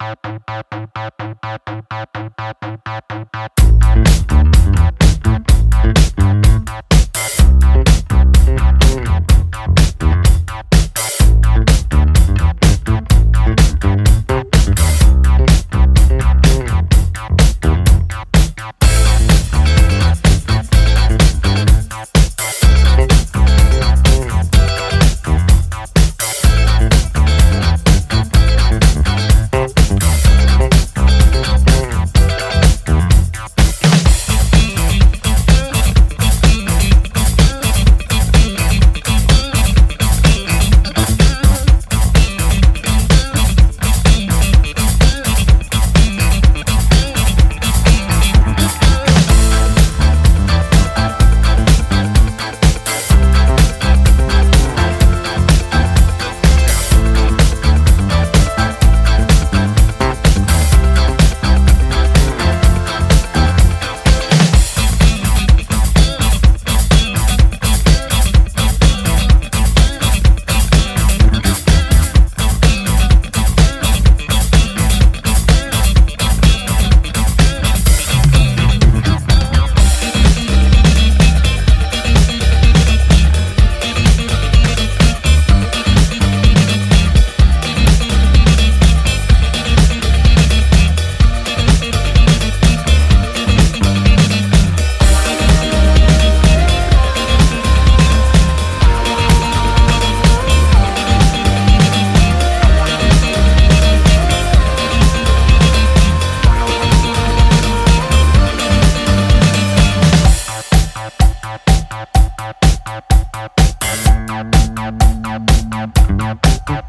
Thank you.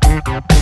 Thank